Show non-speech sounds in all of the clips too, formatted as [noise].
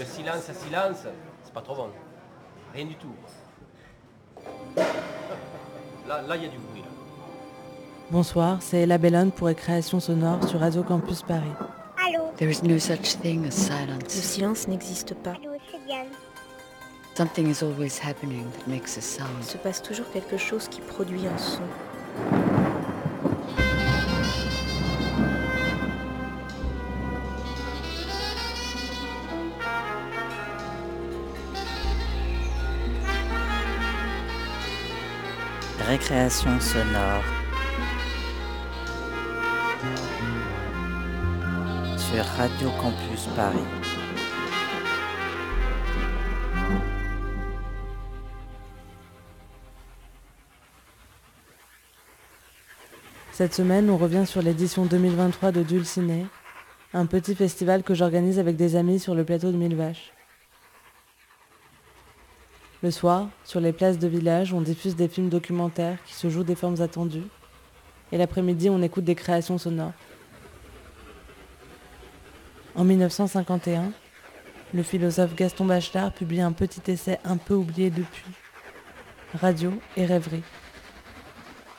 Le silence à silence, c'est pas trop bon. Rien du tout. Là, là, il y a du bruit. Là. Bonsoir, c'est Ella Bellone pour Création Sonore sur Radio Campus Paris. Allô There is no such thing as silence. Le silence n'existe pas. Allô, c'est Diane. Something is always happening that makes a Il sound. se passe toujours quelque chose qui produit un son. Récréation sonore. Sur Radio Campus Paris. Cette semaine, on revient sur l'édition 2023 de Dulciné, un petit festival que j'organise avec des amis sur le plateau de Mille Vaches. Le soir, sur les places de village, on diffuse des films documentaires qui se jouent des formes attendues. Et l'après-midi, on écoute des créations sonores. En 1951, le philosophe Gaston Bachelard publie un petit essai un peu oublié depuis. Radio et rêverie.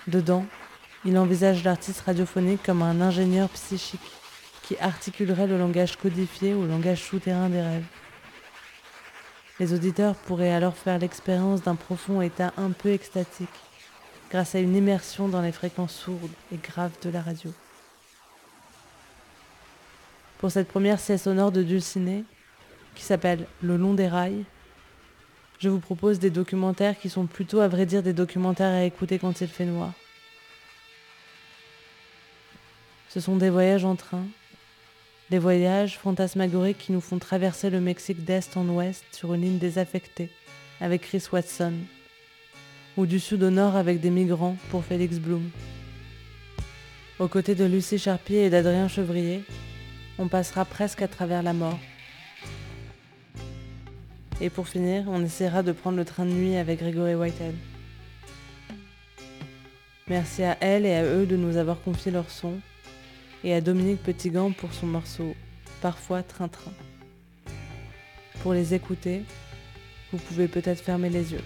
Dedans, il envisage l'artiste radiophonique comme un ingénieur psychique qui articulerait le langage codifié au langage souterrain des rêves. Les auditeurs pourraient alors faire l'expérience d'un profond état un peu extatique, grâce à une immersion dans les fréquences sourdes et graves de la radio. Pour cette première sieste sonore de Dulciné, qui s'appelle Le long des rails, je vous propose des documentaires qui sont plutôt à vrai dire des documentaires à écouter quand il fait noir. Ce sont des voyages en train, des voyages fantasmagoriques qui nous font traverser le Mexique d'est en ouest sur une ligne désaffectée avec Chris Watson, ou du sud au nord avec des migrants pour Félix Bloom. Aux côtés de Lucie Charpier et d'Adrien Chevrier, on passera presque à travers la mort. Et pour finir, on essaiera de prendre le train de nuit avec Grégory Whitehead. Merci à elle et à eux de nous avoir confié leur son et à Dominique Petitgant pour son morceau Parfois Train-Train. Pour les écouter, vous pouvez peut-être fermer les yeux.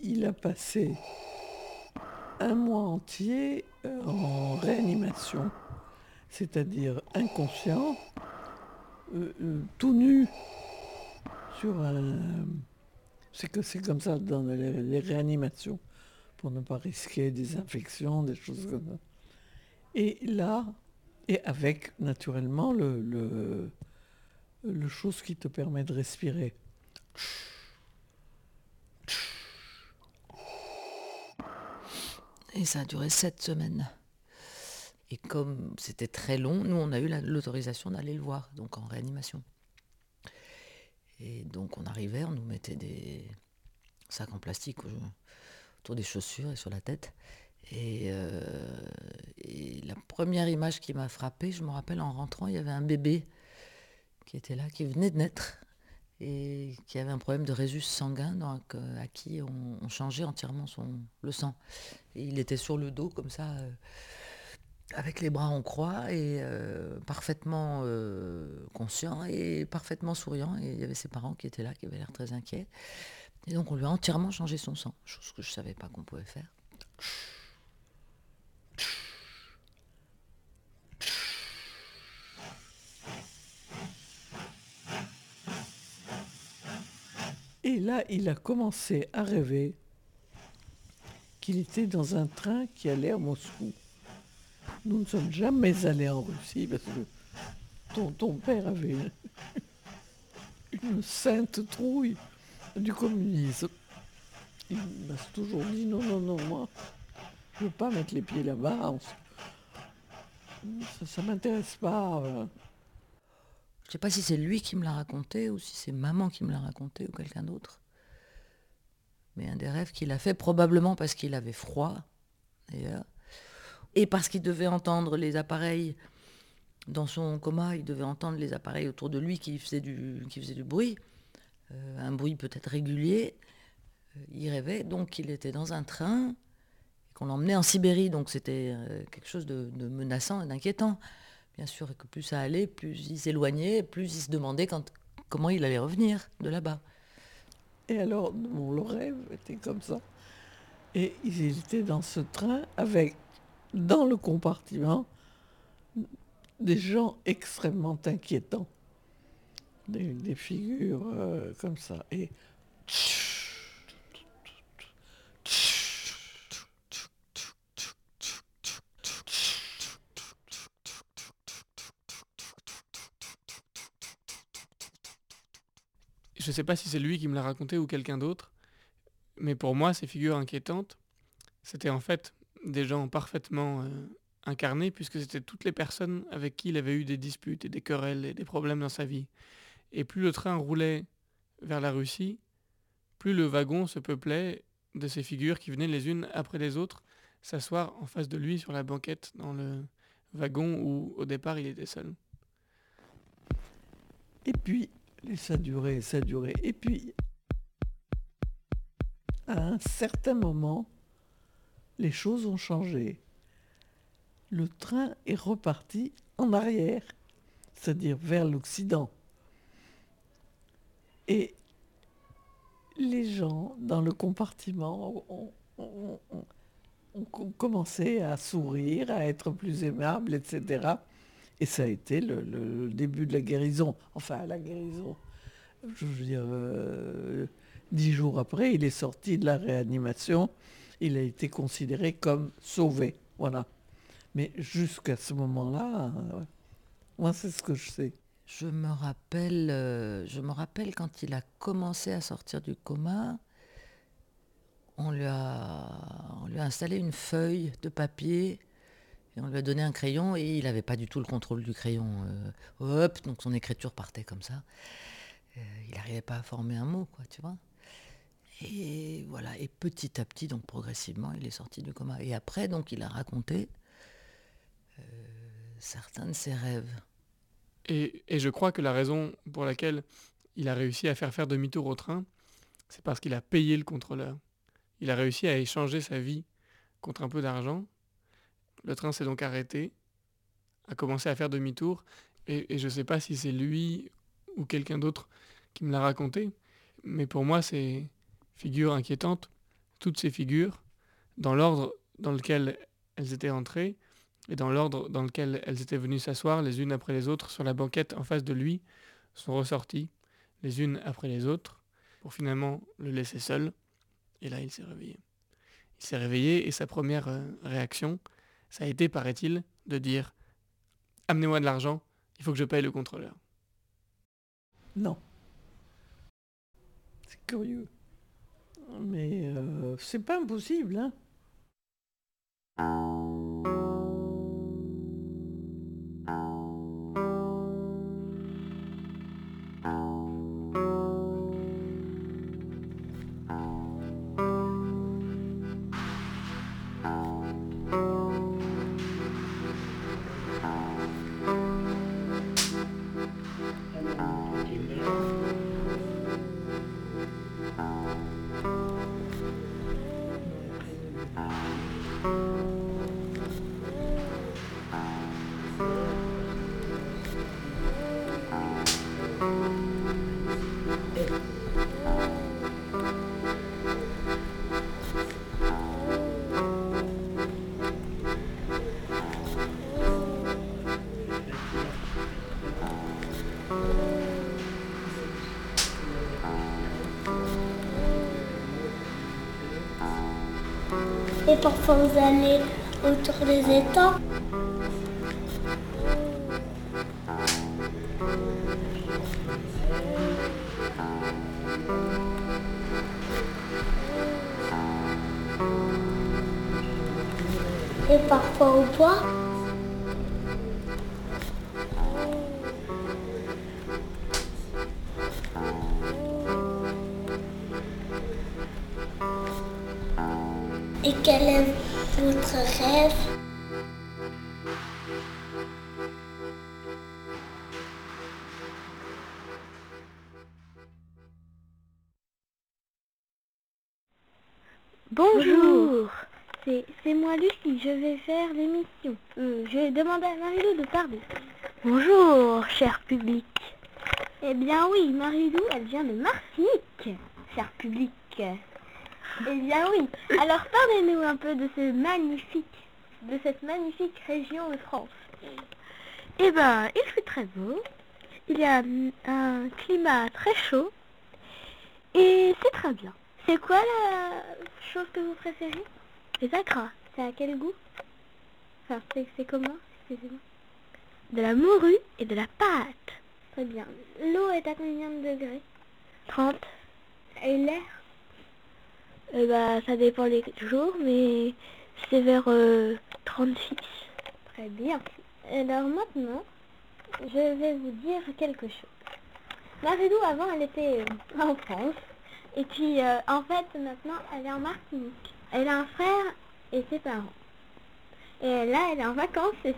Il a passé un mois entier euh, en réanimation, c'est-à-dire inconscient, euh, euh, tout nu, sur un... C'est comme ça dans les, les réanimations, pour ne pas risquer des infections, des choses comme ça. Et là, et avec naturellement le, le, le chose qui te permet de respirer. Et ça a duré sept semaines. Et comme c'était très long, nous, on a eu la- l'autorisation d'aller le voir, donc en réanimation. Et donc on arrivait, on nous mettait des sacs en plastique au- autour des chaussures et sur la tête. Et, euh, et la première image qui m'a frappée, je me rappelle en rentrant, il y avait un bébé qui était là, qui venait de naître et qui avait un problème de résus sanguin, euh, à qui on, changeait entièrement son, le sang. Il était sur le dos comme ça, euh, avec les bras en croix et euh, parfaitement conscient et parfaitement souriant. Et il y avait ses parents qui étaient là, qui avaient l'air très inquiets. Et donc on lui a entièrement changé son sang, chose que je ne savais pas qu'on pouvait faire. Et là, il a commencé à rêver qu'il était dans un train qui allait à Moscou. Nous ne sommes jamais allés en Russie parce que ton, père avait [laughs] une, sainte trouille du communisme. Il m'a toujours dit non, non, non, moi, je ne veux pas mettre les pieds là-bas. Ça ne m'intéresse pas. euh. Je ne sais pas si c'est lui qui me l'a raconté ou si c'est maman qui me l'a raconté ou quelqu'un d'autre. Mais un des rêves qu'il a fait, probablement parce qu'il avait froid, d'ailleurs, et parce qu'il devait entendre les appareils dans son coma, il devait entendre les appareils autour de lui qui faisaient du, bruit, euh, un bruit peut-être régulier. Euh, il rêvait donc qu'il était dans un train, et qu'on l'emmenait en Sibérie, donc c'était euh, quelque chose de menaçant et d'inquiétant. Bien sûr, et que plus ça allait, plus il s'éloignait, plus il se demandait comment il allait revenir de là-bas. Et alors, mon le rêve était comme ça. Et il était dans ce train avec, dans le compartiment, des gens extrêmement inquiétants. Des, figures euh, comme ça. Et sais pas si c'est lui qui me l'a raconté ou quelqu'un d'autre, mais pour moi, ces figures inquiétantes, c'était en fait des gens parfaitement euh, incarnés, puisque c'était toutes les personnes avec qui il avait eu des disputes et des querelles et des problèmes dans sa vie. Et plus le train roulait vers la Russie, plus le wagon se peuplait de ces figures qui venaient les unes après les autres s'asseoir en face de lui sur la banquette dans le wagon où au départ il était seul. Et puis, et ça durait, ça durait. Et puis, à un certain moment, les choses ont changé. Le train est reparti en arrière, c'est-à-dire vers l'Occident. Et les gens dans le compartiment ont, ont- ont- ont co- commencé à sourire, à être plus aimables, etc. Et ça a été le, début de la guérison. Enfin, la guérison. Je veux dire, euh, dix jours après, il est sorti de la réanimation. Il a été considéré comme sauvé. Voilà. Mais jusqu'à ce moment-là, moi, c'est ce que je sais. Je me rappelle, euh, je me rappelle quand il a commencé à sortir du coma, on lui a installé une feuille de papier et on lui a donné un crayon et il n'avait pas du tout le contrôle du crayon. euh, hop, donc son écriture partait comme ça. Euh, il n'arrivait pas à former un mot, quoi, tu vois. Et voilà, et petit à petit, donc progressivement, il est sorti du coma. Et après, donc, il a raconté euh, certains de ses rêves. Et, et je crois que la raison pour laquelle il a réussi à faire faire demi-tour au train, c'est parce qu'il a payé le contrôleur. Il a réussi à échanger sa vie contre un peu d'argent. Le train s'est donc arrêté, a commencé à faire demi-tour, et, je ne sais pas si c'est lui ou quelqu'un d'autre qui me l'a raconté, mais pour moi c'est figure inquiétante, toutes ces figures, dans l'ordre dans lequel elles étaient entrées, et dans l'ordre dans lequel elles étaient venues s'asseoir les unes après les autres sur la banquette en face de lui, sont ressorties les unes après les autres, pour finalement le laisser seul, et là il s'est réveillé. Il s'est réveillé et sa première euh, réaction, ça a été, paraît-il, de dire Amenez-moi de l'argent, il faut que je paye le contrôleur. Non. C'est curieux. Mais euh, c'est pas impossible, hein. Parfois vous allez autour des étangs. Faire l'émission. Euh, je vais demander à Marilou de parler. Bonjour, cher public. Eh bien oui, Marilou, elle vient de Martinique, cher public. Eh bien oui. Alors parlez-nous un peu de ce magnifique, de cette magnifique région de France. Eh ben, il fait très beau. Il y a un climat très chaud. Et c'est très bien. C'est quoi la chose que vous préférez? Les acras. C'est à quel goût? Enfin, c'est comment Excusez-moi? De la morue et de la pâte. Très bien. L'eau est à combien de degrés? 30. Et l'air? Euh, bah, ça dépend les jours, mais c'est vers 36. Euh, Très bien. Alors maintenant, je vais vous dire quelque chose. Marilou, avant, elle était euh, en France. Et puis, en fait, maintenant, elle est en Martinique. Elle a un frère et ses parents. Et là, elle est en vacances chez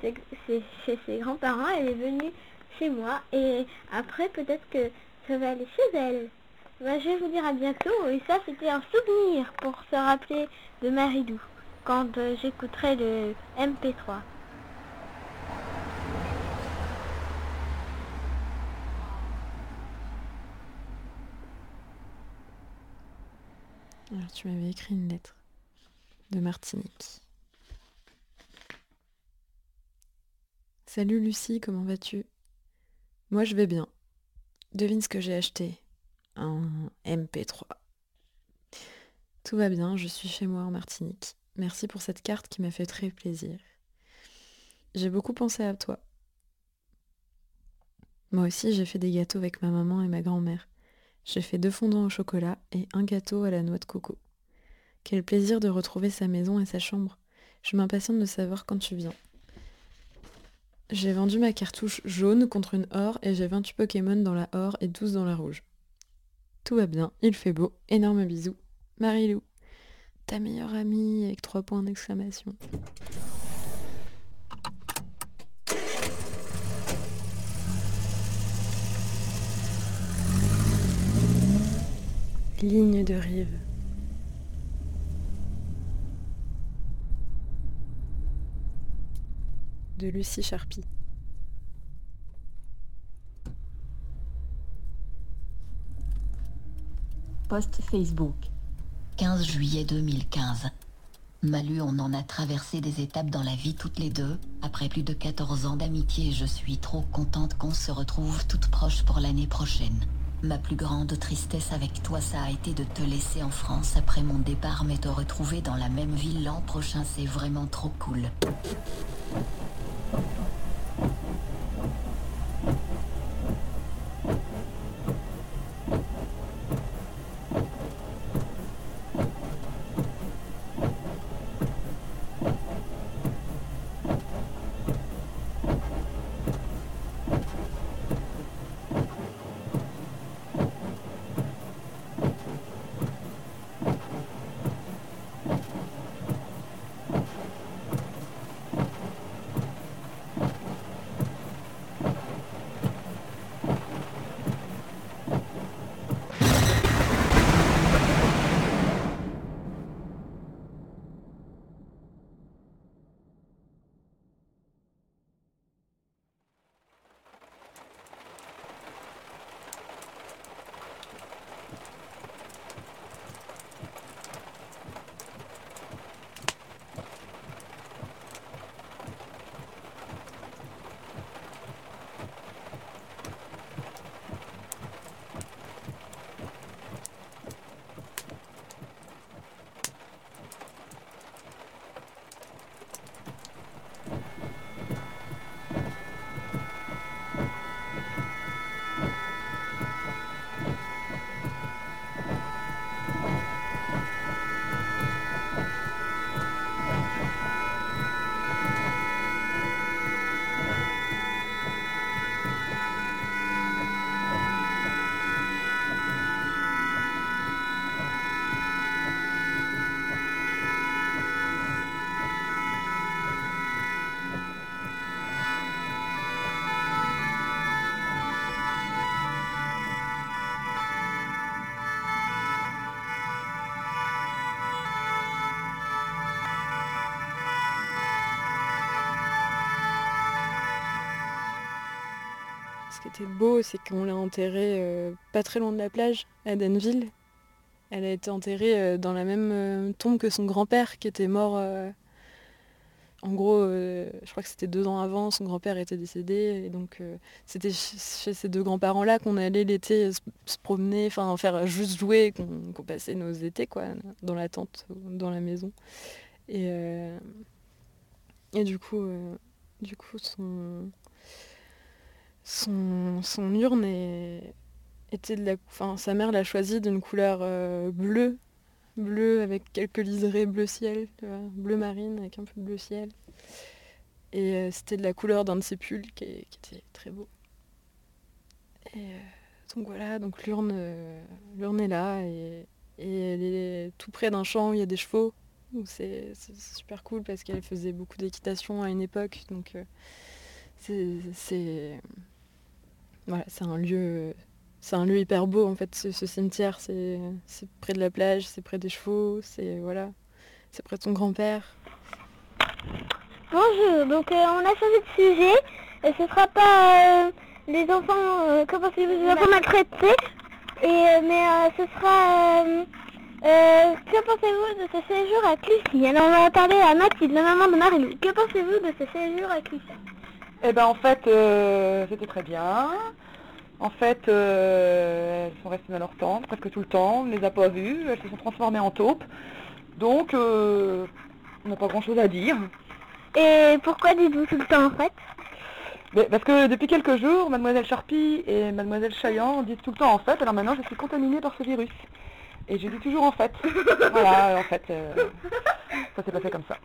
ses, ses grands-parents. Elle est venue chez moi. Et après, peut-être que ça va aller chez elle. Bah, je vais vous dire à bientôt. Et ça, c'était un souvenir pour se rappeler de Maridou quand euh, j'écouterai le MP3. Alors, tu m'avais écrit une lettre de Martinique. Salut Lucie, comment vas-tu? Moi je vais bien. Devine ce que j'ai acheté un MP3. Tout va bien, je suis chez moi en Martinique. Merci pour cette carte qui m'a fait très plaisir. J'ai beaucoup pensé à toi. Moi aussi, j'ai fait des gâteaux avec ma maman et ma grand-mère. J'ai fait deux fondants au chocolat et un gâteau à la noix de coco. Quel plaisir de retrouver sa maison et sa chambre. Je m'impatiente de savoir quand tu viens. J'ai vendu ma cartouche jaune contre une or et j'ai 28 Pokémon dans la or et 12 dans la rouge. Tout va bien, il fait beau, énorme bisous. Marilou, ta meilleure amie avec trois points d'exclamation. Ligne de rive. De Lucie Charpie. Post Facebook. 15 juillet 2015. Malu, on en a traversé des étapes dans la vie toutes les deux. Après plus de 14 ans d'amitié, je suis trop contente qu'on se retrouve toutes proches pour l'année prochaine. Ma plus grande tristesse avec toi, ça a été de te laisser en France après mon départ, mais te retrouver dans la même ville l'an prochain, c'est vraiment trop cool. Thank you. Qui était beau, c'est qu'on l'a enterrée euh, pas très loin de la plage, à Danville. Elle a été enterrée euh, dans la même euh, tombe que son grand-père, qui était mort. en gros, je crois que c'était deux ans avant, son grand-père était décédé. Et donc, c'était ch- chez ces deux grands-parents-là qu'on allait l'été se, promener, enfin, faire juste jouer, qu'on passait nos étés, quoi, dans la tente, dans la maison. Et, et du coup, du coup, son son, urne était de la, enfin, sa mère l'a choisi d'une couleur euh, bleue, bleu avec quelques liserés bleu ciel, bleu marine avec un peu de bleu ciel. Et euh, c'était de la couleur d'un de ses pulls qui, était très beau. Et euh, donc voilà, donc l'urne, est là et, elle est tout près d'un champ où il y a des chevaux. C'est super cool parce qu'elle faisait beaucoup d'équitation à une époque. Donc c'est voilà, c'est un lieu c'est un lieu hyper beau en fait ce, cimetière c'est près de la plage c'est près des chevaux c'est voilà c'est près de son grand-père Bonjour, donc euh, on a changé de sujet. Et ce sera pas euh, les enfants, euh, comment c'est les enfants maltraités. Et, euh, mais euh, ce sera... euh, euh, que pensez-vous de ce séjour à Clichy? Alors on va parler à Mathilde, la maman de Marilou. Que pensez-vous de ce séjour à Clichy? Eh ben en fait, euh, c'était très bien. En fait, euh, elles sont restées dans leur tente presque tout le temps. On ne les a pas vues. Elles se sont transformées en taupes. Donc, euh, on n'a pas grand-chose à dire. Et pourquoi dites-vous tout le temps en fait? Mais parce que depuis quelques jours, Mademoiselle Charpie et Mademoiselle Chaillant disent tout le temps en fait. Alors maintenant, je suis contaminée par ce virus. Et je dis toujours en fait. voilà, en fait, euh, ça s'est passé comme ça.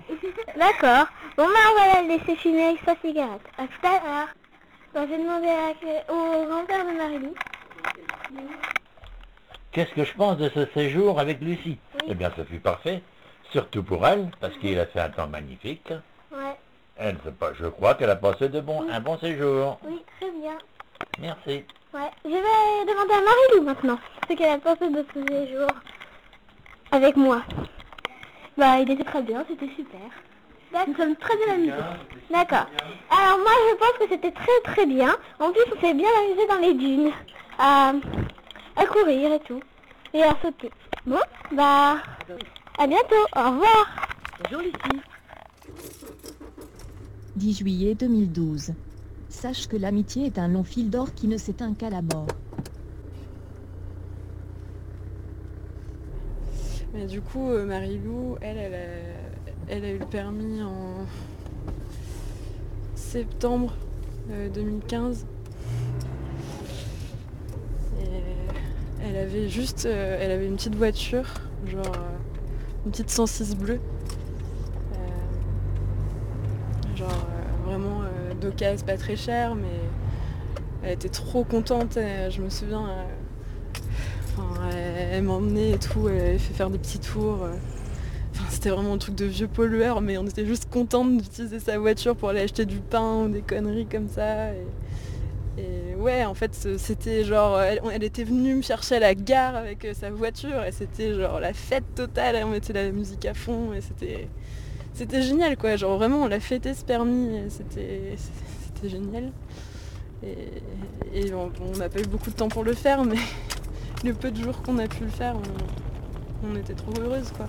D'accord. Bon bah on va la laisser fumer avec sa cigarette. À tout à l'heure. Bah, je vais demander à- au grand-père de Marilou. Qu'est-ce que je pense de ce séjour avec Lucie Eh bien, ce fut parfait, surtout pour elle, parce qu'il a fait un temps magnifique. Ouais. Elle, je crois qu'elle a passé de bon, un bon séjour. Oui, très bien. Merci. Ouais, je vais demander à Marie-Lou maintenant ce qu'elle a pensé de ce séjour avec moi. Bah, il était très bien, c'était super. Nous sommes très bien amusés. D'accord. Alors moi, je pense que c'était très très bien. En plus, on s'est bien amusé dans les dunes, à, à courir et tout, et à sauter. Bon, bah, à bientôt. Au revoir. Bonjour Lucie. 10 juillet 2012. Sache que l'amitié est un long fil d'or qui ne s'éteint qu'à la mort. Mais du coup, euh, Marie-Lou, elle, elle a, elle a eu le permis en septembre euh, 2015. Et elle avait juste, euh, elle avait une petite voiture, genre euh, une petite 106 bleue. Euh, genre euh, vraiment euh, d'occasion, pas très cher, mais elle était trop contente. et je me souviens, euh, Enfin, elle, m'emmenait et tout, elle avait fait faire des petits tours. euh. Enfin, c'était vraiment un truc de vieux pollueur, mais on était juste contente d'utiliser sa voiture pour aller acheter du pain ou des conneries comme ça. Et, ouais, en fait, c'était genre, elle, elle était venue me chercher à la gare avec euh, sa voiture et c'était genre la fête totale. on mettait la musique à fond et c'était, c'était génial quoi. Genre vraiment, on l'a fêté ce permis, c'était, génial. Et, on n'a pas eu beaucoup de temps pour le faire, mais [laughs] le peu de jours qu'on a pu le faire, on, était trop heureuses quoi.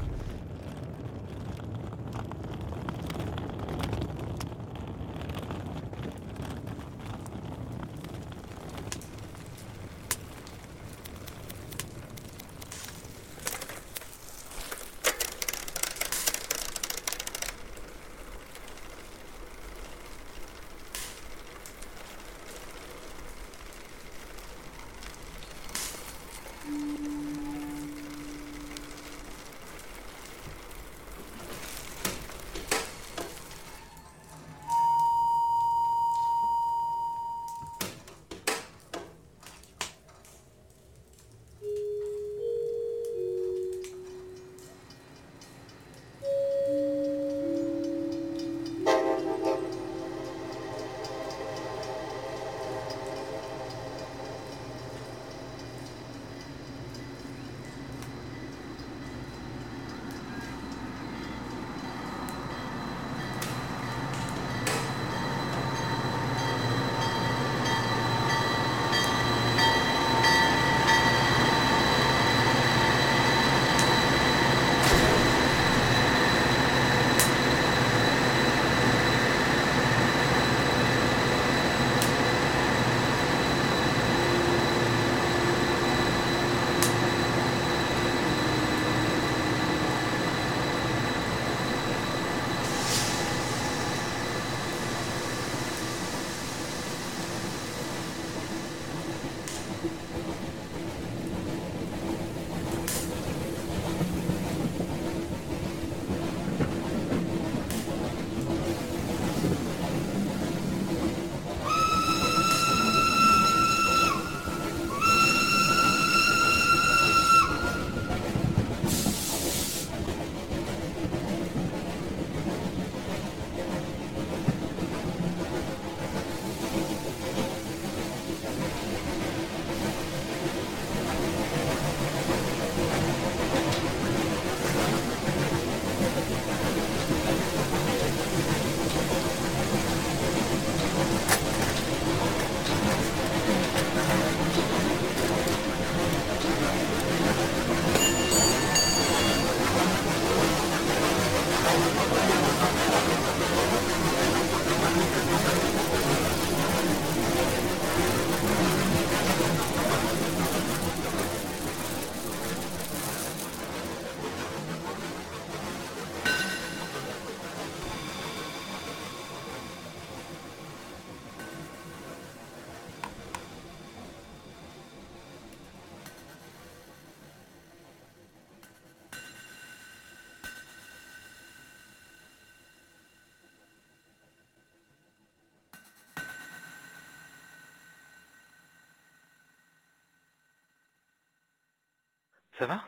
Ça va?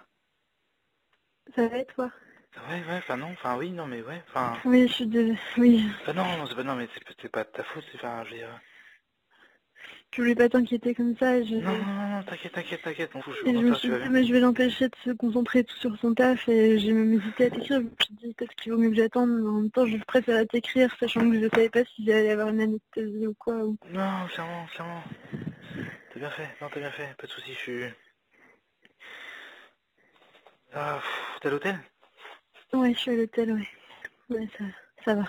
Ça va et toi? Ouais, ouais, enfin non, enfin oui, non mais ouais, enfin... Oui, je suis désolée. Oui. Enfin non, non, c'est pas, non mais c'est c'est pas de ta faute, c'est enfin, je veux dire... Je voulais pas t'inquiéter comme ça. Je... Non, non, non, non, t'inquiète, t'inquiète, t'inquiète, on touche. Et je me suis dit, mais je vais l'empêcher de se concentrer tout sur son taf et j'ai même hésité à t'écrire. Je me suis dit peut-être qu'il vaut mieux que j'attende, mais en même temps je préférais t'écrire, sachant que je savais pas s'il allait y avoir une anesthésie ou quoi. Ou... Non, clairement, clairement. T'as bien fait, non, t'as bien fait, pas de soucis, je suis... Ah, pff, t'es à l'hôtel? Ouais, je suis à l'hôtel, ouais. Ouais, ça, ça va.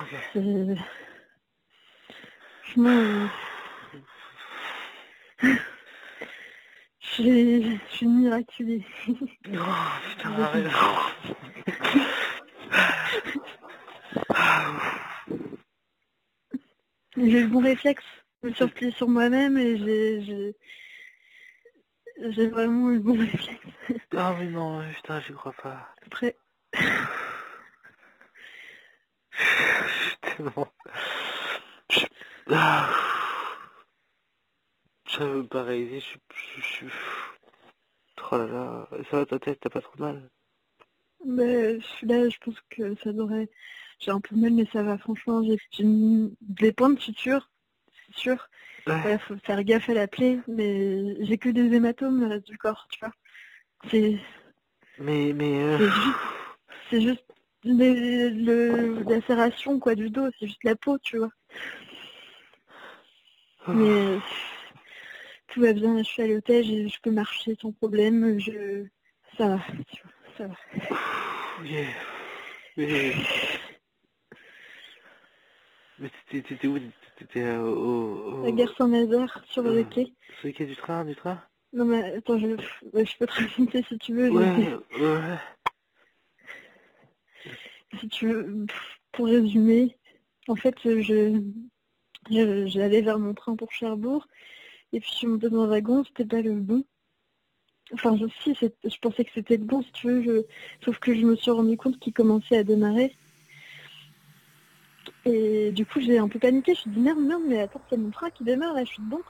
Ok. Je... Franchement, euh, je suis, je suis miraculée. Oh, putain, arrête. J'ai eu le bon réflexe. Je me suis repliée sur moi-même et j'ai... j'ai- vraiment eu le bon réflexe. Ah mais non, putain, j'y crois pas. Après, Je suis tellement... Je... Ah. Ça veut pas réaliser, je suis... Je, je suis... Oh là là, ça va ta tête, t'as pas trop mal? Ben, là, je pense que ça devrait... J'ai un peu mal, mais ça va, franchement. J'ai j'ai une- des points de suture, c'est sûr. Ouais. Il faut faire gaffe à la plaie, mais j'ai que des hématomes le reste du corps, tu vois. C'est Mais, mais... euh, c'est juste, juste le, la serration quoi, du dos, c'est juste la peau, tu vois. Mais euh, tout va bien, je suis à l'hôtel, je, je peux marcher sans problème, je... ça va, tu vois, ça va. Yeah. Mais... Mais t'étais où T'étais euh, au... au... La gare Saint-Nazaire, sur le quai. Sur le quai du train, du train? Non mais attends, je, peux te raconter si tu veux. Ouais, ouais. si tu veux, pour résumer, en fait, je, je- j'allais vers mon train pour Cherbourg, et puis je suis montée dans un wagon, c'était pas le bon. Enfin, je, si, je pensais que c'était le bon, si tu veux, je- sauf que je me suis rendu compte qu'il commençait à démarrer. Et du coup, j'ai un peu paniqué, je me suis dit merde, merde, mais attends, c'est mon train qui démarre, là, je suis dedans.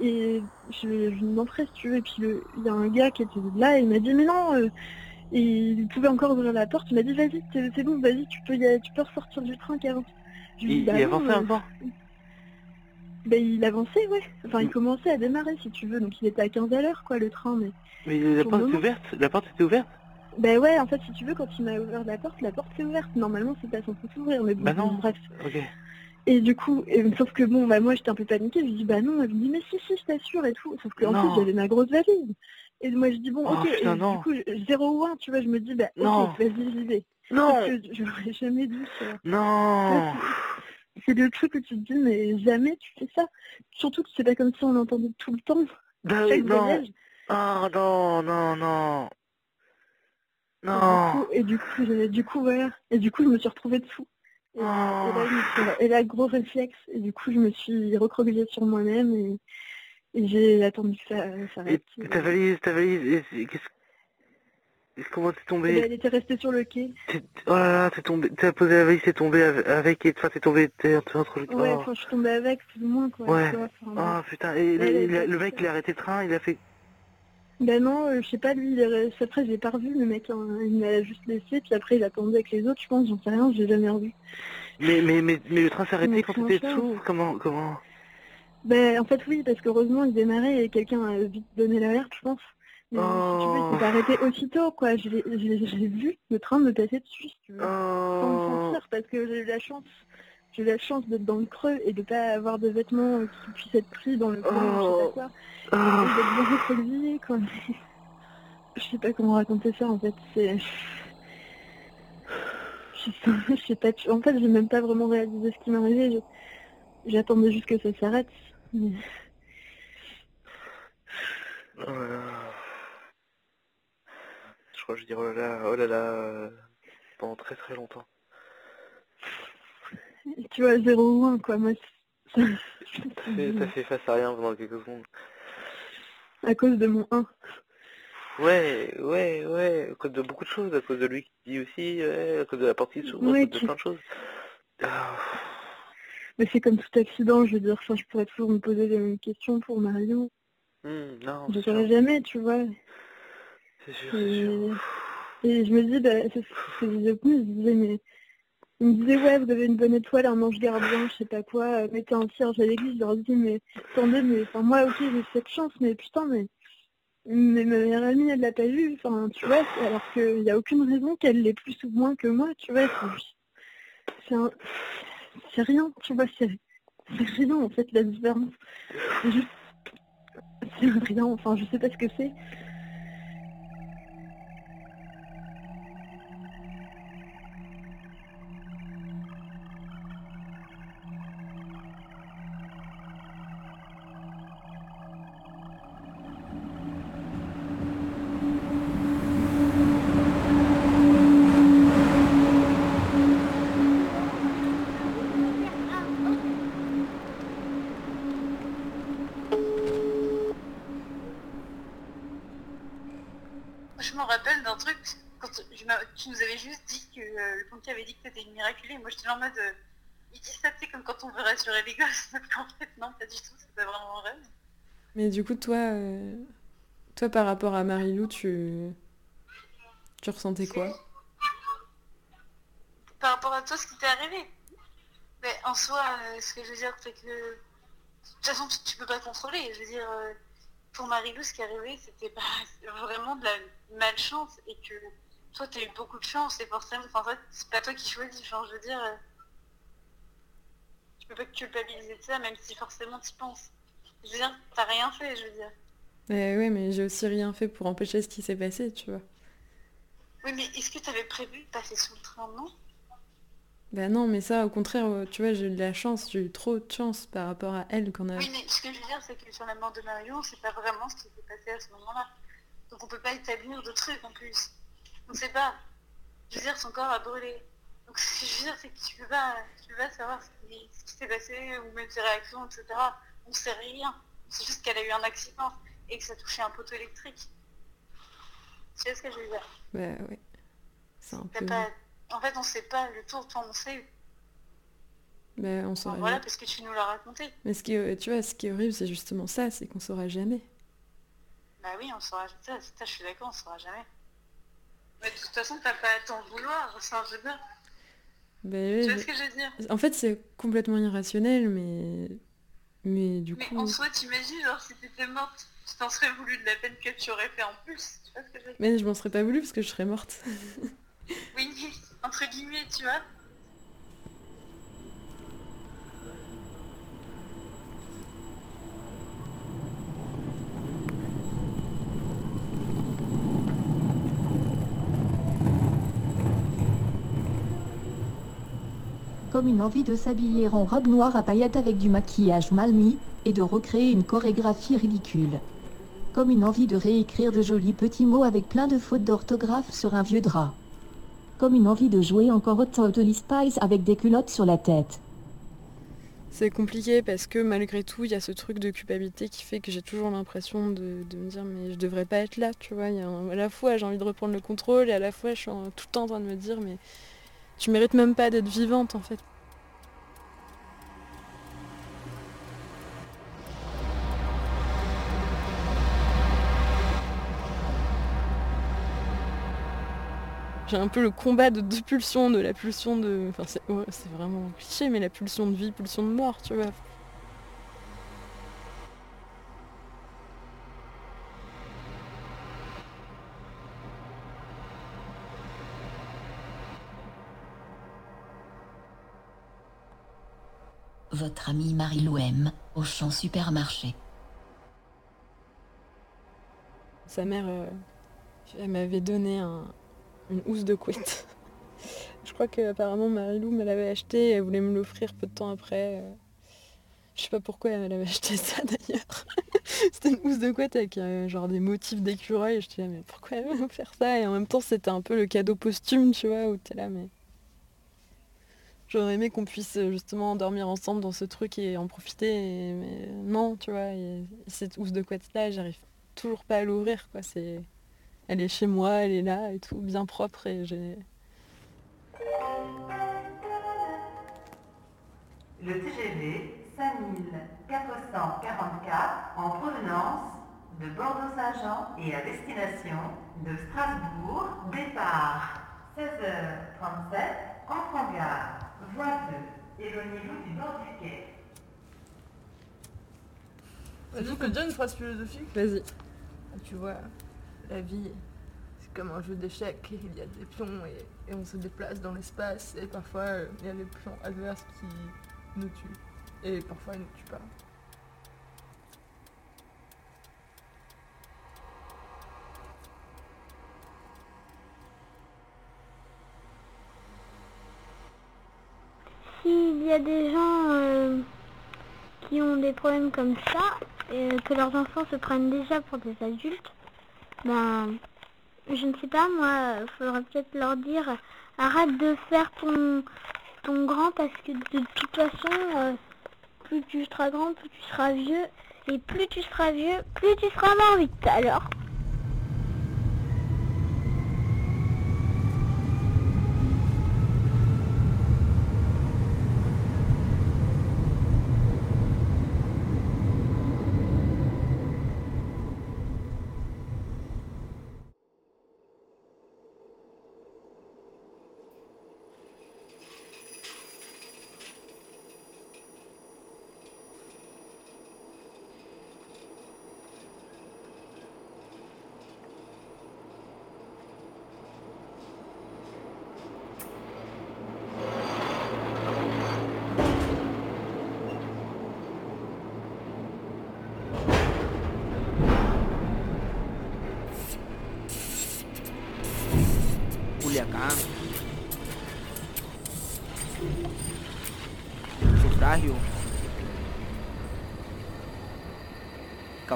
Et je, je m'entrais, si tu veux, et puis il y a un gars qui était là, et il m'a dit, mais non, euh, et il pouvait encore ouvrir la porte, il m'a dit, vas-y, c'est bon, vas-y, tu peux, y aller- tu peux ressortir du train qui avance. Je lui ai dit, Il, bah il non, avançait euh, un peu ben, il avançait, ouais. Enfin, il Mm. commençait à démarrer, si tu veux, donc il était à 15 à l'heure, quoi, le train, mais... Mais la porte était ouverte La porte était ouverte Ben ouais, en fait, si tu veux, quand il m'a ouvert la porte, la porte s'est ouverte. Normalement, c'est pas censé s'ouvrir, mais bon, Bah non. bref. Et du coup, et- sauf que bon, bah moi j'étais un peu paniquée, je lui dis bah non, elle me dit mais si si, je t'assure et tout. Sauf qu'en Non. plus j'avais ma grosse valise. Et moi je dis bon, Oh, ok, putain, et non. du coup 0 ou 1, tu vois, je me dis bah Non. ok, vas-y, j'y vais. Non. Parce que je l'aurais jamais dû faire. Non C'est le truc où tu te dis mais jamais tu fais ça. Surtout que c'est pas comme si on l'entendait tout le temps. Bah non voyage. Ah non, non, non Non du coup, et du coup, j'ai- du coup, voilà. Et du coup, je me suis retrouvée dessous. Et, et là, et gros réflexe. Et du coup, je me suis recroquevillée sur moi-même et, et j'ai attendu que ça Et s'arrête. ta valise, ta valise, et qu'est-ce... Comment t'es Et tombé elle était restée sur le quai. Oh là là, t'es tombé, t'as posé la valise, t'es tombé av- avec, et enfin t'es tombé, t'es entre le... Ouais, oh. enfin, je suis tombée avec, plus ou moins, quoi. Ouais. tu vois, enfin, Oh putain, et le, le mec il a arrêté le train, il a fait... Ben non, euh, je sais pas, lui, il est après, j'ai pas revu, le mec, hein, il m'a juste laissé, puis après, il attendait avec les autres, je pense, j'en sais rien, je l'ai jamais revu. Mais, mais, mais, mais le train s'est arrêté Mais quand t'étais dessous Comment, comment? Ben, en fait, oui, parce qu'heureusement, il démarrait et quelqu'un a vite donné l'alerte, je pense. Mais si tu veux, il s'est arrêté aussitôt, quoi. J'ai vu le train me passer dessus, si tu veux. Sans me sentir, parce que j'ai eu la chance. J'ai eu la chance d'être dans le creux et de pas avoir de vêtements euh, qui puissent être pris dans le creux, je sais pas quoi. Et d'être bien recroquevillée, quoi. [laughs] Je sais pas comment raconter ça, en fait. C'est... Je sais pas, en fait, j'ai même pas vraiment réalisé ce qui m'arrivait. J'attendais juste que ça s'arrête. Mais... Oh là là. Je crois que je dis oh là là, oh là là, pendant très très longtemps. Tu vois, 0 ou 1, quoi. Moi, Ça fait, face à rien pendant quelques secondes. à cause de mon 1. Ouais, ouais, ouais, à cause de beaucoup de choses, à cause de lui qui dit aussi, ouais, à cause de la porte qui s'ouvre, à Ouais, cause de plein de choses. Ah, Mais c'est comme tout accident, je veux dire, enfin, je pourrais toujours me poser les mêmes questions pour Marion. hmm, non, Je sûr, saurais jamais, tu vois. c'est sûr, c'est sûr. Et, et je me dis, bah, c'est ce que je disais je disais, mais Ils me disaient ouais vous avez une bonne étoile, un ange gardien, je sais pas quoi, euh, mettez un cierge à l'église, je leur dis mais attendez mais enfin moi ok j'ai cette chance mais putain mais mais ma meilleure amie elle l'a pas vu, enfin tu vois, alors qu'il n'y a aucune raison qu'elle l'ait plus ou moins que moi, tu vois, c'est un- rien, tu vois, c'est rien en fait la différence. C'est rien, enfin je sais pas ce que c'est. Pompier avait dit que c'était une miraculée. Moi j'étais en mode, euh, il dit ça, sais, comme quand on veut rassurer les gosses. [laughs] Qu'en fait, non, pas du tout, c'est pas vraiment vrai. Mais du coup, toi, euh, toi par rapport à Marilou, tu, tu ressentais quoi? Par rapport à toi, ce qui t'est arrivé. Mais en soi, euh, ce que je veux dire, c'est que. De toute façon, tu, tu peux pas contrôler. Je veux dire, euh, pour Marilou, ce qui est arrivé, c'était pas [laughs] vraiment de la malchance et que toi, t'as eu beaucoup de chance et forcément, enfin, en fait, c'est pas toi qui choisis. Enfin, je veux dire, euh, tu peux pas te culpabiliser de ça, même si forcément tu penses. Je veux dire, t'as rien fait, je veux dire. Eh ouais, mais j'ai aussi rien fait pour empêcher ce qui s'est passé, tu vois. Oui, mais est-ce que t'avais prévu de passer sous le train, non? Bah non, mais ça, au contraire, euh, tu vois, j'ai eu de la chance, j'ai eu trop de chance par rapport à elle qu'on a... Oui, mais ce que je veux dire, c'est que sur la mort de Mario, c'est pas vraiment ce qui s'est passé à ce moment-là. Donc on peut pas établir de trucs en plus. On sait pas. Je veux dire, son corps a brûlé. Donc ce que je veux dire, c'est que tu peux pas, tu peux pas savoir ce qui, ce qui s'est passé ou même ses réactions, etc. On sait rien. C'est juste qu'elle a eu un accident et que ça touchait un poteau électrique. Tu vois ce que je veux dire? Bah ouais. C'est un peu... pas... En fait, on sait pas le tour, toi on sait. Bah on Enfin, saura voilà, parce que tu nous l'as raconté. Mais ce qui est, tu vois, ce qui est horrible, c'est justement ça, c'est qu'on saura jamais. Bah oui, on saura ça, ça, je suis d'accord, on saura jamais. Mais de toute façon, t'as pas à t'en vouloir, dire. Bah Tu vois mais- ce que je veux dire? En fait, c'est complètement irrationnel, mais... Mais du Mais coup... en soi, t'imagines, genre, si t'étais morte, tu t'en serais voulu de la peine que tu aurais fait en plus. Tu vois ce que je veux dire? Mais je m'en serais pas voulu parce que je serais morte. [laughs] Oui, entre guillemets, tu vois. Comme une envie de s'habiller en robe noire à paillettes avec du maquillage mal mis, et de recréer une chorégraphie ridicule. Comme une envie de réécrire de jolis petits mots avec plein de fautes d'orthographe sur un vieux drap. Comme une envie de jouer encore au Totally Spice avec des culottes sur la tête. C'est compliqué parce que malgré tout, il y a ce truc de culpabilité qui fait que j'ai toujours l'impression de, me dire mais je devrais pas être là, tu vois. A à la fois j'ai envie de reprendre le contrôle et à la fois je suis tout le temps en train de me dire mais tu mérites même pas d'être vivante en fait. J'ai un peu le combat de deux pulsions, de la pulsion de... Enfin c'est ouais, vraiment cliché, mais la pulsion de vie, pulsion de mort, tu vois. Votre amie Marie-Lou M, au champ supermarché. Sa mère, euh, elle m'avait donné un- une housse de couette. Je crois qu'apparemment Marilou me l'avait acheté et elle voulait me l'offrir peu de temps après. Je sais pas pourquoi elle avait acheté [laughs] ça d'ailleurs. c'était une housse de couette avec euh, genre des motifs d'écureuil. Je disais mais pourquoi elle veut me faire ça? Et en même temps c'était un peu le cadeau posthume, tu vois, où t'es là mais... J'aurais aimé qu'on puisse euh, justement dormir ensemble dans ce truc et en profiter, mais non, tu vois. Et cette housse de là, j'arrive toujours pas à l'ouvrir, quoi. C'est, elle est chez moi, elle est là et tout, bien propre et j'ai. Le TGV 5444 en provenance de Bordeaux-Saint-Jean et à destination de Strasbourg, départ 16h37 entre 2, éloignez-vous du bord du quai. Vas-y, peux dire une phrase philosophique Vas-y. Tu vois, la vie, c'est comme un jeu d'échecs. Il y a des pions et, et on se déplace dans l'espace. Et parfois, euh, il y a des pions adverses qui nous tuent. Et parfois, ils ne nous tuent pas. S'il y a des gens euh, qui ont des problèmes comme ça, et que leurs enfants se prennent déjà pour des adultes, ben, je ne sais pas, moi, il faudrait peut-être leur dire, arrête de faire ton, grand parce que de toute façon, euh, plus tu seras grand, plus tu seras vieux, et plus tu seras vieux, plus tu seras mort vite. Alors,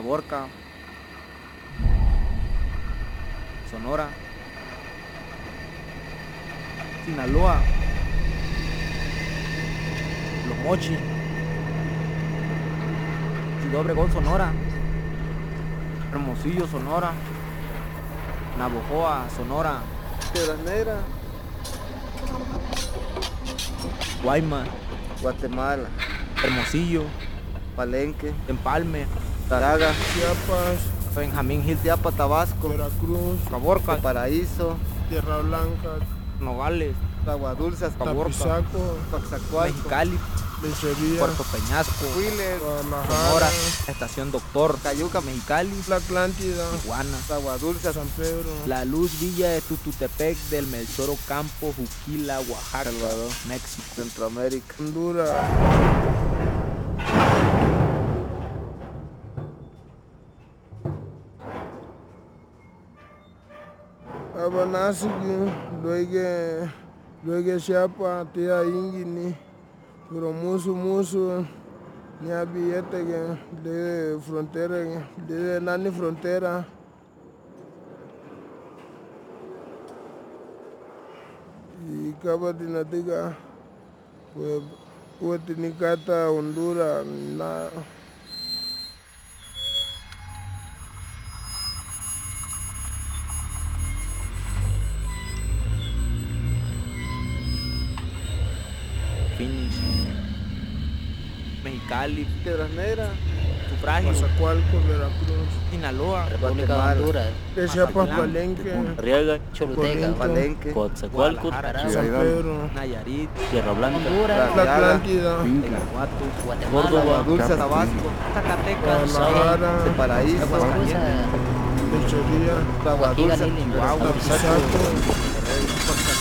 Caborca. Sonora. Sinaloa. Los Mochis. Ciudad Obregón, Sonora. Hermosillo, Sonora. Navojoa, Sonora. Piedras Negras, Guaymas, Guatemala, Hermosillo, Palenque, Empalme, Taraga, Chiapas, Benjamín Gil, Chiapas, Tabasco, Veracruz, Caborca, Paraíso, Tierra Blanca, Nogales, Agua Dulce, Caborca, Tapizaco, Coxacualco, Mexicali, Puerto Peñasco, Huiles, Sonora, Estación Doctor, Cayuca, Mexicali, La Atlántida, Tijuana, Agua Dulce, San Pedro, La Luz Villa de Tututepec del Melchoro Campo, Juquila, Oaxaca, Salvador, México, Centroamérica, Honduras. bonasiki lwegesyapa teya ingini miro musu musu niabiyeteqe de frontera de nani frontera. Ikabatinatika wetinikata hondura na Mexicali, Piedras Negras, Sufragio, Veracruz, Sinaloa, República de Honduras, de Chiapas, Mazatlán, Palenque, Riega, Choluteca, Palenque, Coatzacoalcos, Guadalajara, San Pedro, Nayarit, Tierra Blanca, La Atlántida, Irapuato, Córdoba, Dulce, Tabasco, Zacatecas, Guadalajara, Paraíso, Lechería,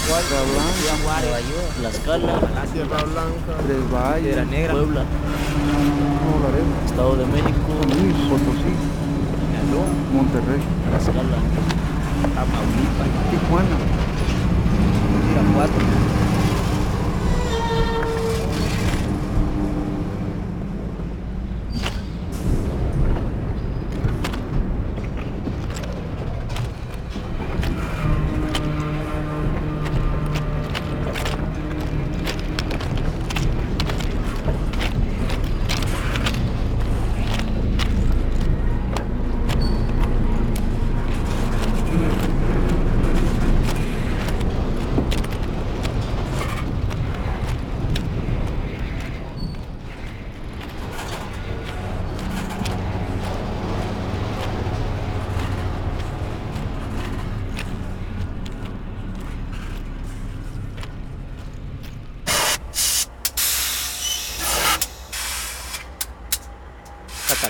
Cuatro, Blanca, Las Cala, Sierra Blanca, Puebla, Estado de México, Potosí, Monterrey, Las Cala, Tamaulipas, Tijuana,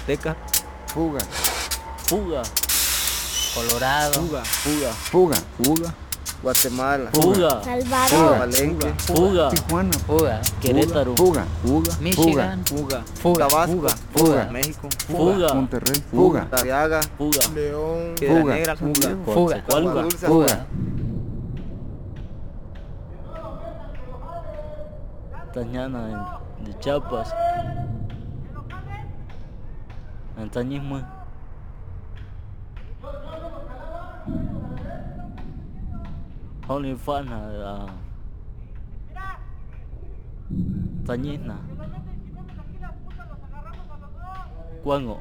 Fuga. Fuga. Colorado. Fuga. Fuga. Fuga. Fuga. Guatemala. Fuga. Fuga. Palenque. Fuga. Tijuana. Fuga. Querétaro. Fuga. Fuga. Michigan. Fuga. Fuga. Tabasco. Fuga. Fuga. Fuga. México. Fuga. Monterrey. Fuga. Arriaga. Fuga. León. Fuga. Negra. Fuga. Fuga. Dulce. Fuga. Tañana de Chiapas. 真英文。Only fun là 真英 là quân ngộ.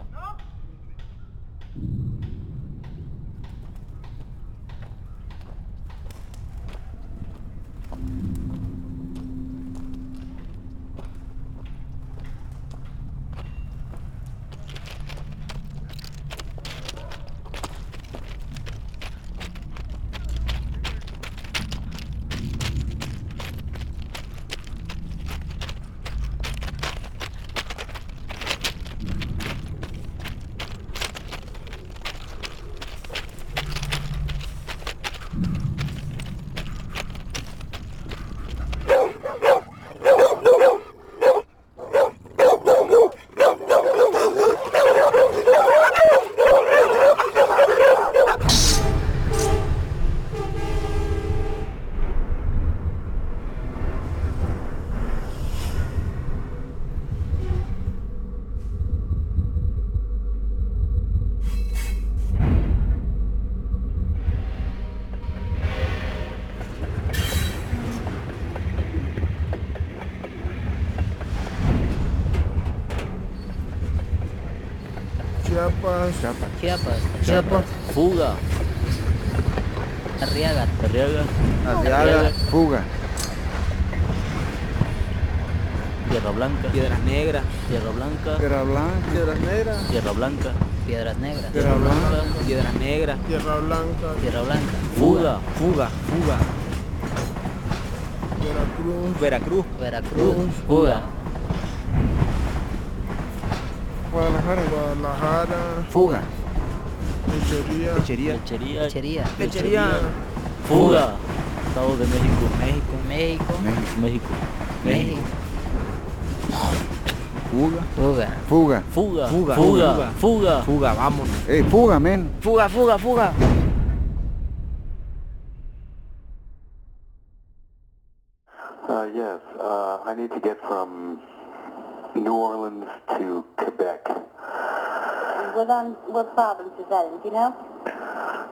Chiapas. Fuga. Arriaga. Arriaga. Arriaga. Fuga. Tierra Blanca. Piedras Negras. Tierra Blanca. Tierra Blanca. Piedras Negras. Tierra Blanca. Piedras Negras. Tierra Blanca. Piedras Negras. Tierra Blanca. Tierra Blanca. Fuga. Fuga. Fuga. Veracruz. Veracruz. Veracruz. Fuga. Guadalajara. Guadalajara. Fuga. Lechería. Lechería. Lechería. Lechería. Lechería. Fuga. Estado de México. México. México. México. México. Fuga. Fuga. Fuga. Fuga. Fuga. Fuga. Fuga. Fuga. Vámonos. Ey, fuga, men. Fuga. Fuga. Fuga. What province is that in? Do you know?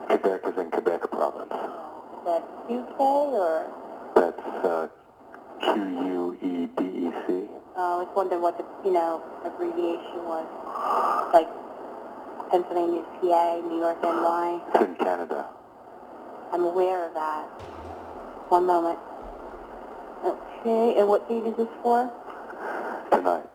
Quebec is in Quebec province. Is that UK or? That's uh, Q-U-E-B-E-C. Uh, I was wondering what the you know abbreviation was. Like Pennsylvania's PA, New York NY. It's in Canada. I'm aware of that. One moment. Okay, and what date is this for? Tonight.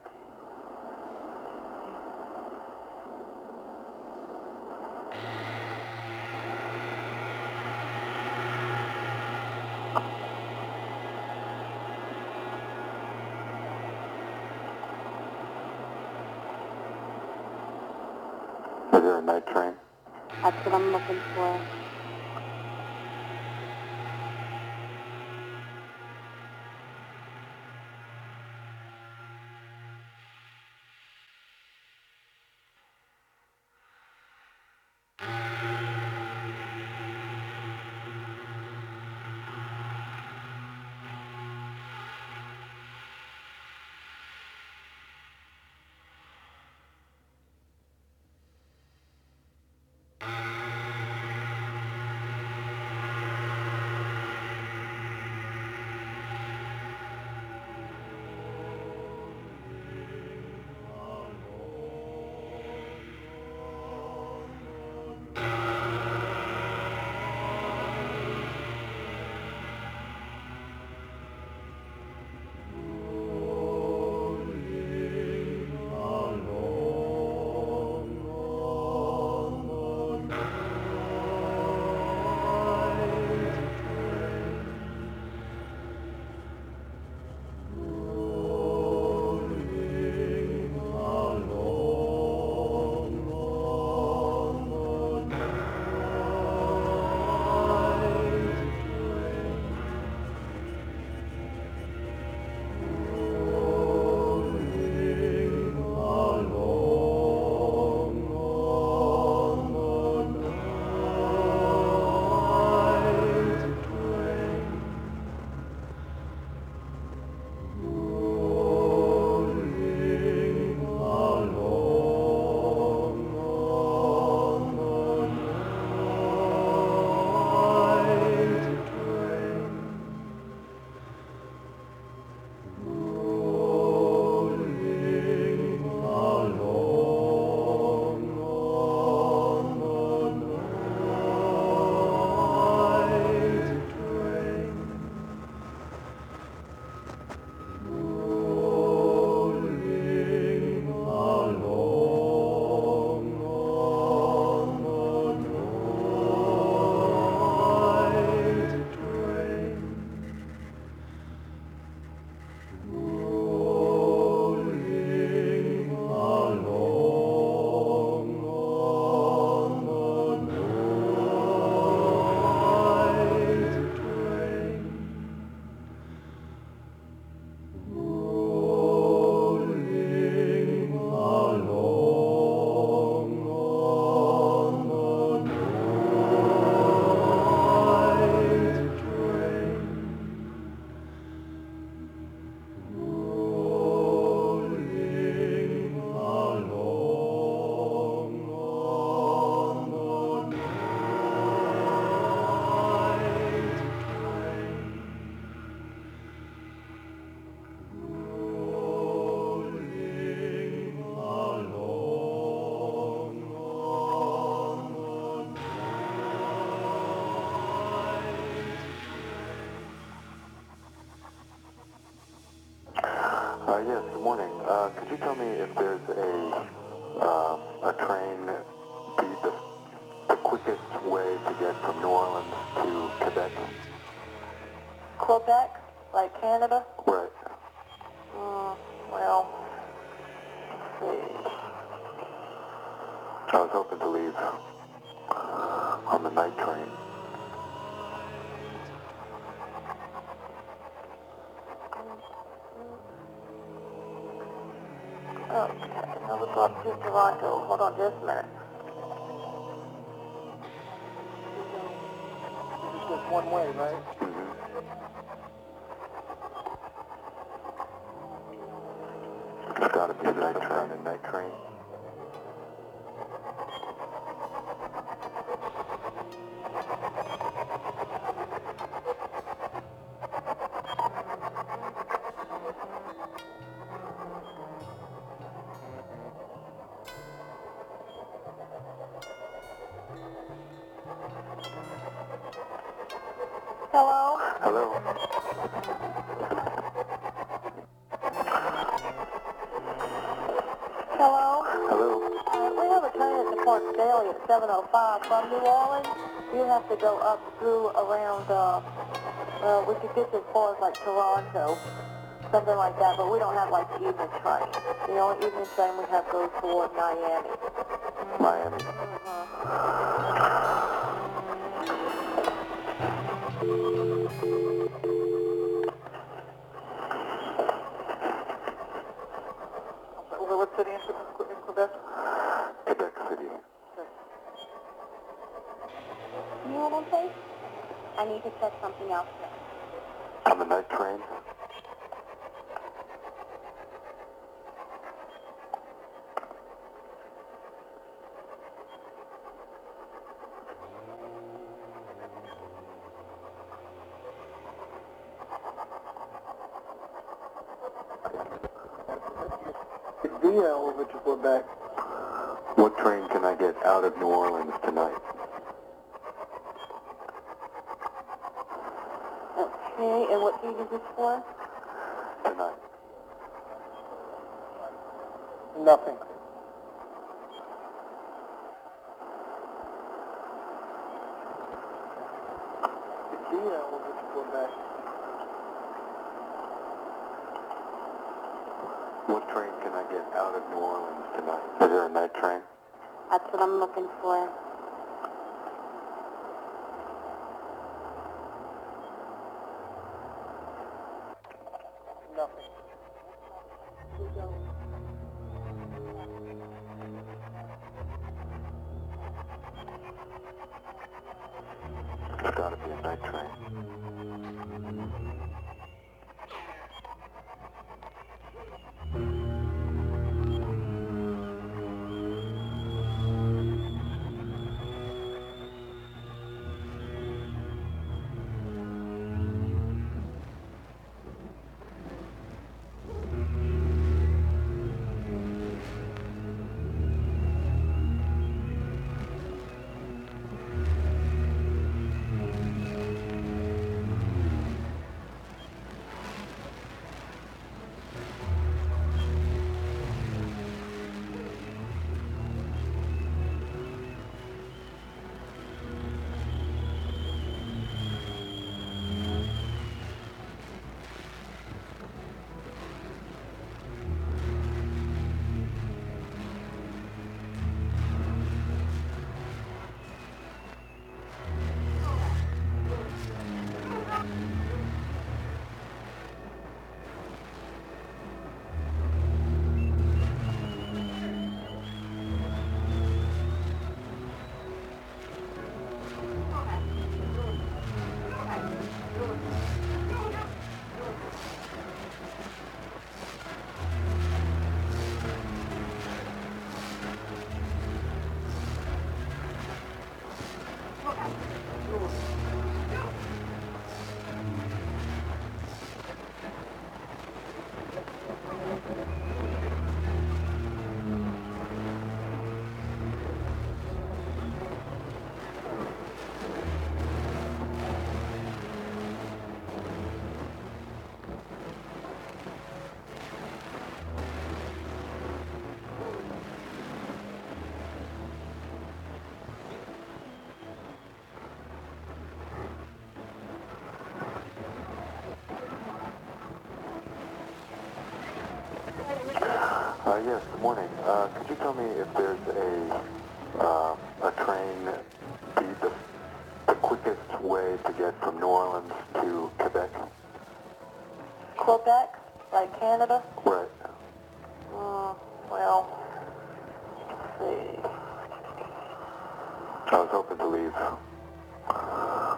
that time. That's what I'm looking for. Yes, good morning. Uh, could you tell me if there's a, uh, a train, the, the, the quickest way to get from New Orleans to Quebec? Quebec, like Canada? Right. Mm, well, let's see. I was hoping to leave on the night train. Toronto. Hold on just a minute. It's just one way, right? From New Orleans. You have to go up through around, uh, well, we could get as far as like Toronto, something like that, but we don't have like evening train. The only evening train we have goes toward Miami. Need to check something else. On the night train? Via over to Quebec. What train can I get out of New Orleans tonight? Okay, and what train is this for? Tonight. Nothing. Via over to Quebec. What train can I get out of New Orleans tonight? Is there a night train? That's what I'm looking for. Uh, could you tell me if there's a, uh, a train, the, the, the quickest way to get from New Orleans to Quebec? Quebec, like Canada? Right. Mm, well, let's see. I was hoping to leave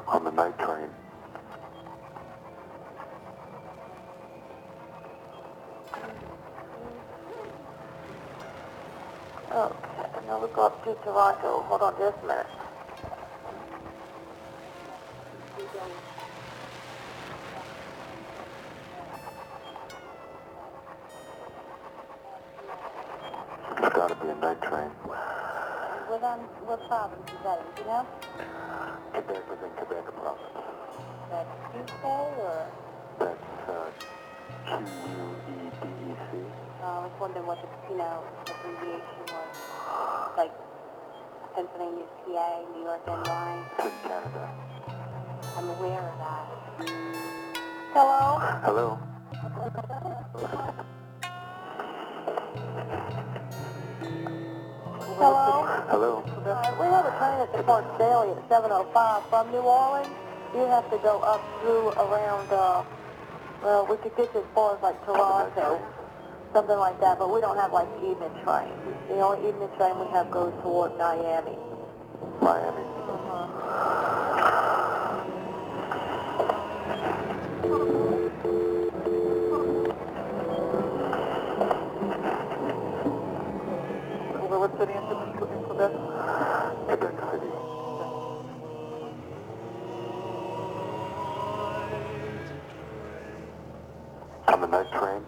on the night train. Okay, now we've got to Toronto. Hold on just a minute. It's got to be a night train. What, um, what province is that in, you know? Quebec within Quebec province. That's UK or? That's uh, Q-U-E-D-E-C. Uh, I was wondering what the, you know, abbreviation was. Pennsylvania PA, New York NY. In Canada. I'm aware of that. Hello? Hello? Hello? Hello? Uh, we have a train that departs daily at 7.05 from New Orleans. You have to go up through around, uh, well, we could get you as far as like Toronto, something like that, but we don't have like evening train. The only evening train we have goes toward Miami. Miami. Well, what city in Quebec? Quebec City. On the night train?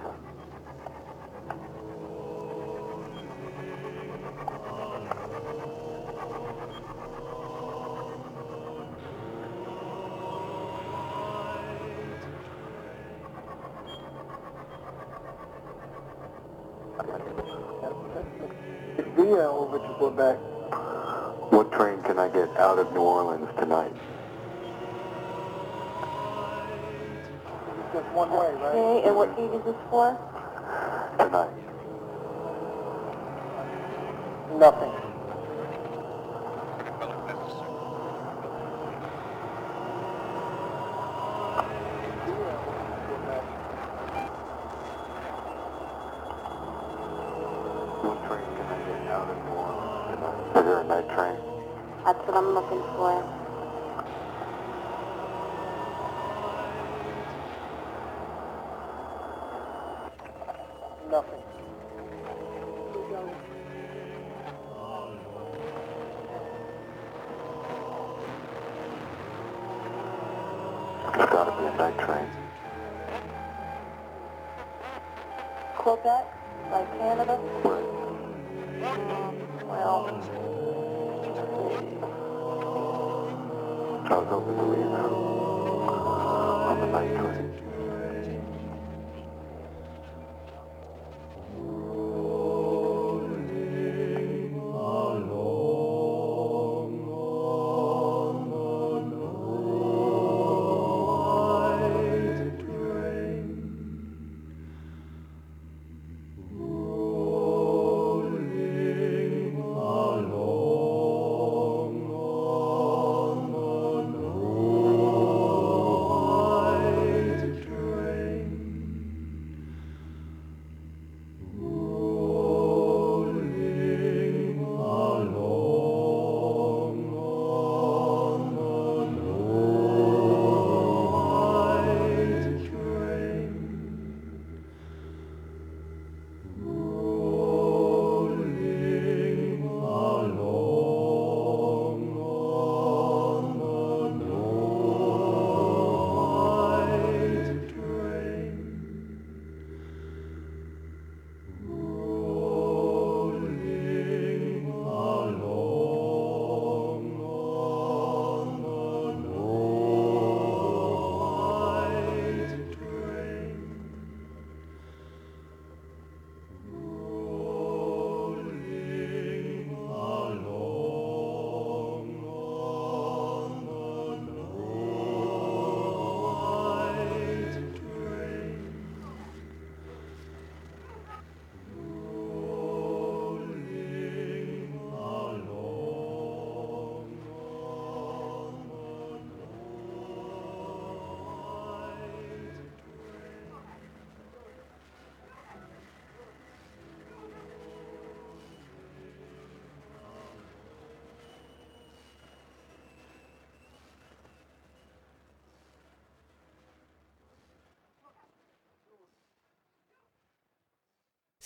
Over to Quebec. What train can I get out of New Orleans tonight? It's just one way, right? Okay, and what heat is this for? Tonight. Nothing.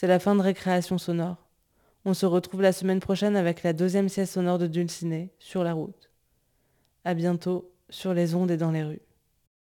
C'est la fin de Récréation sonore. On se retrouve la semaine prochaine avec la deuxième sieste sonore de Dulciné, sur la route. À bientôt, sur les ondes et dans les rues.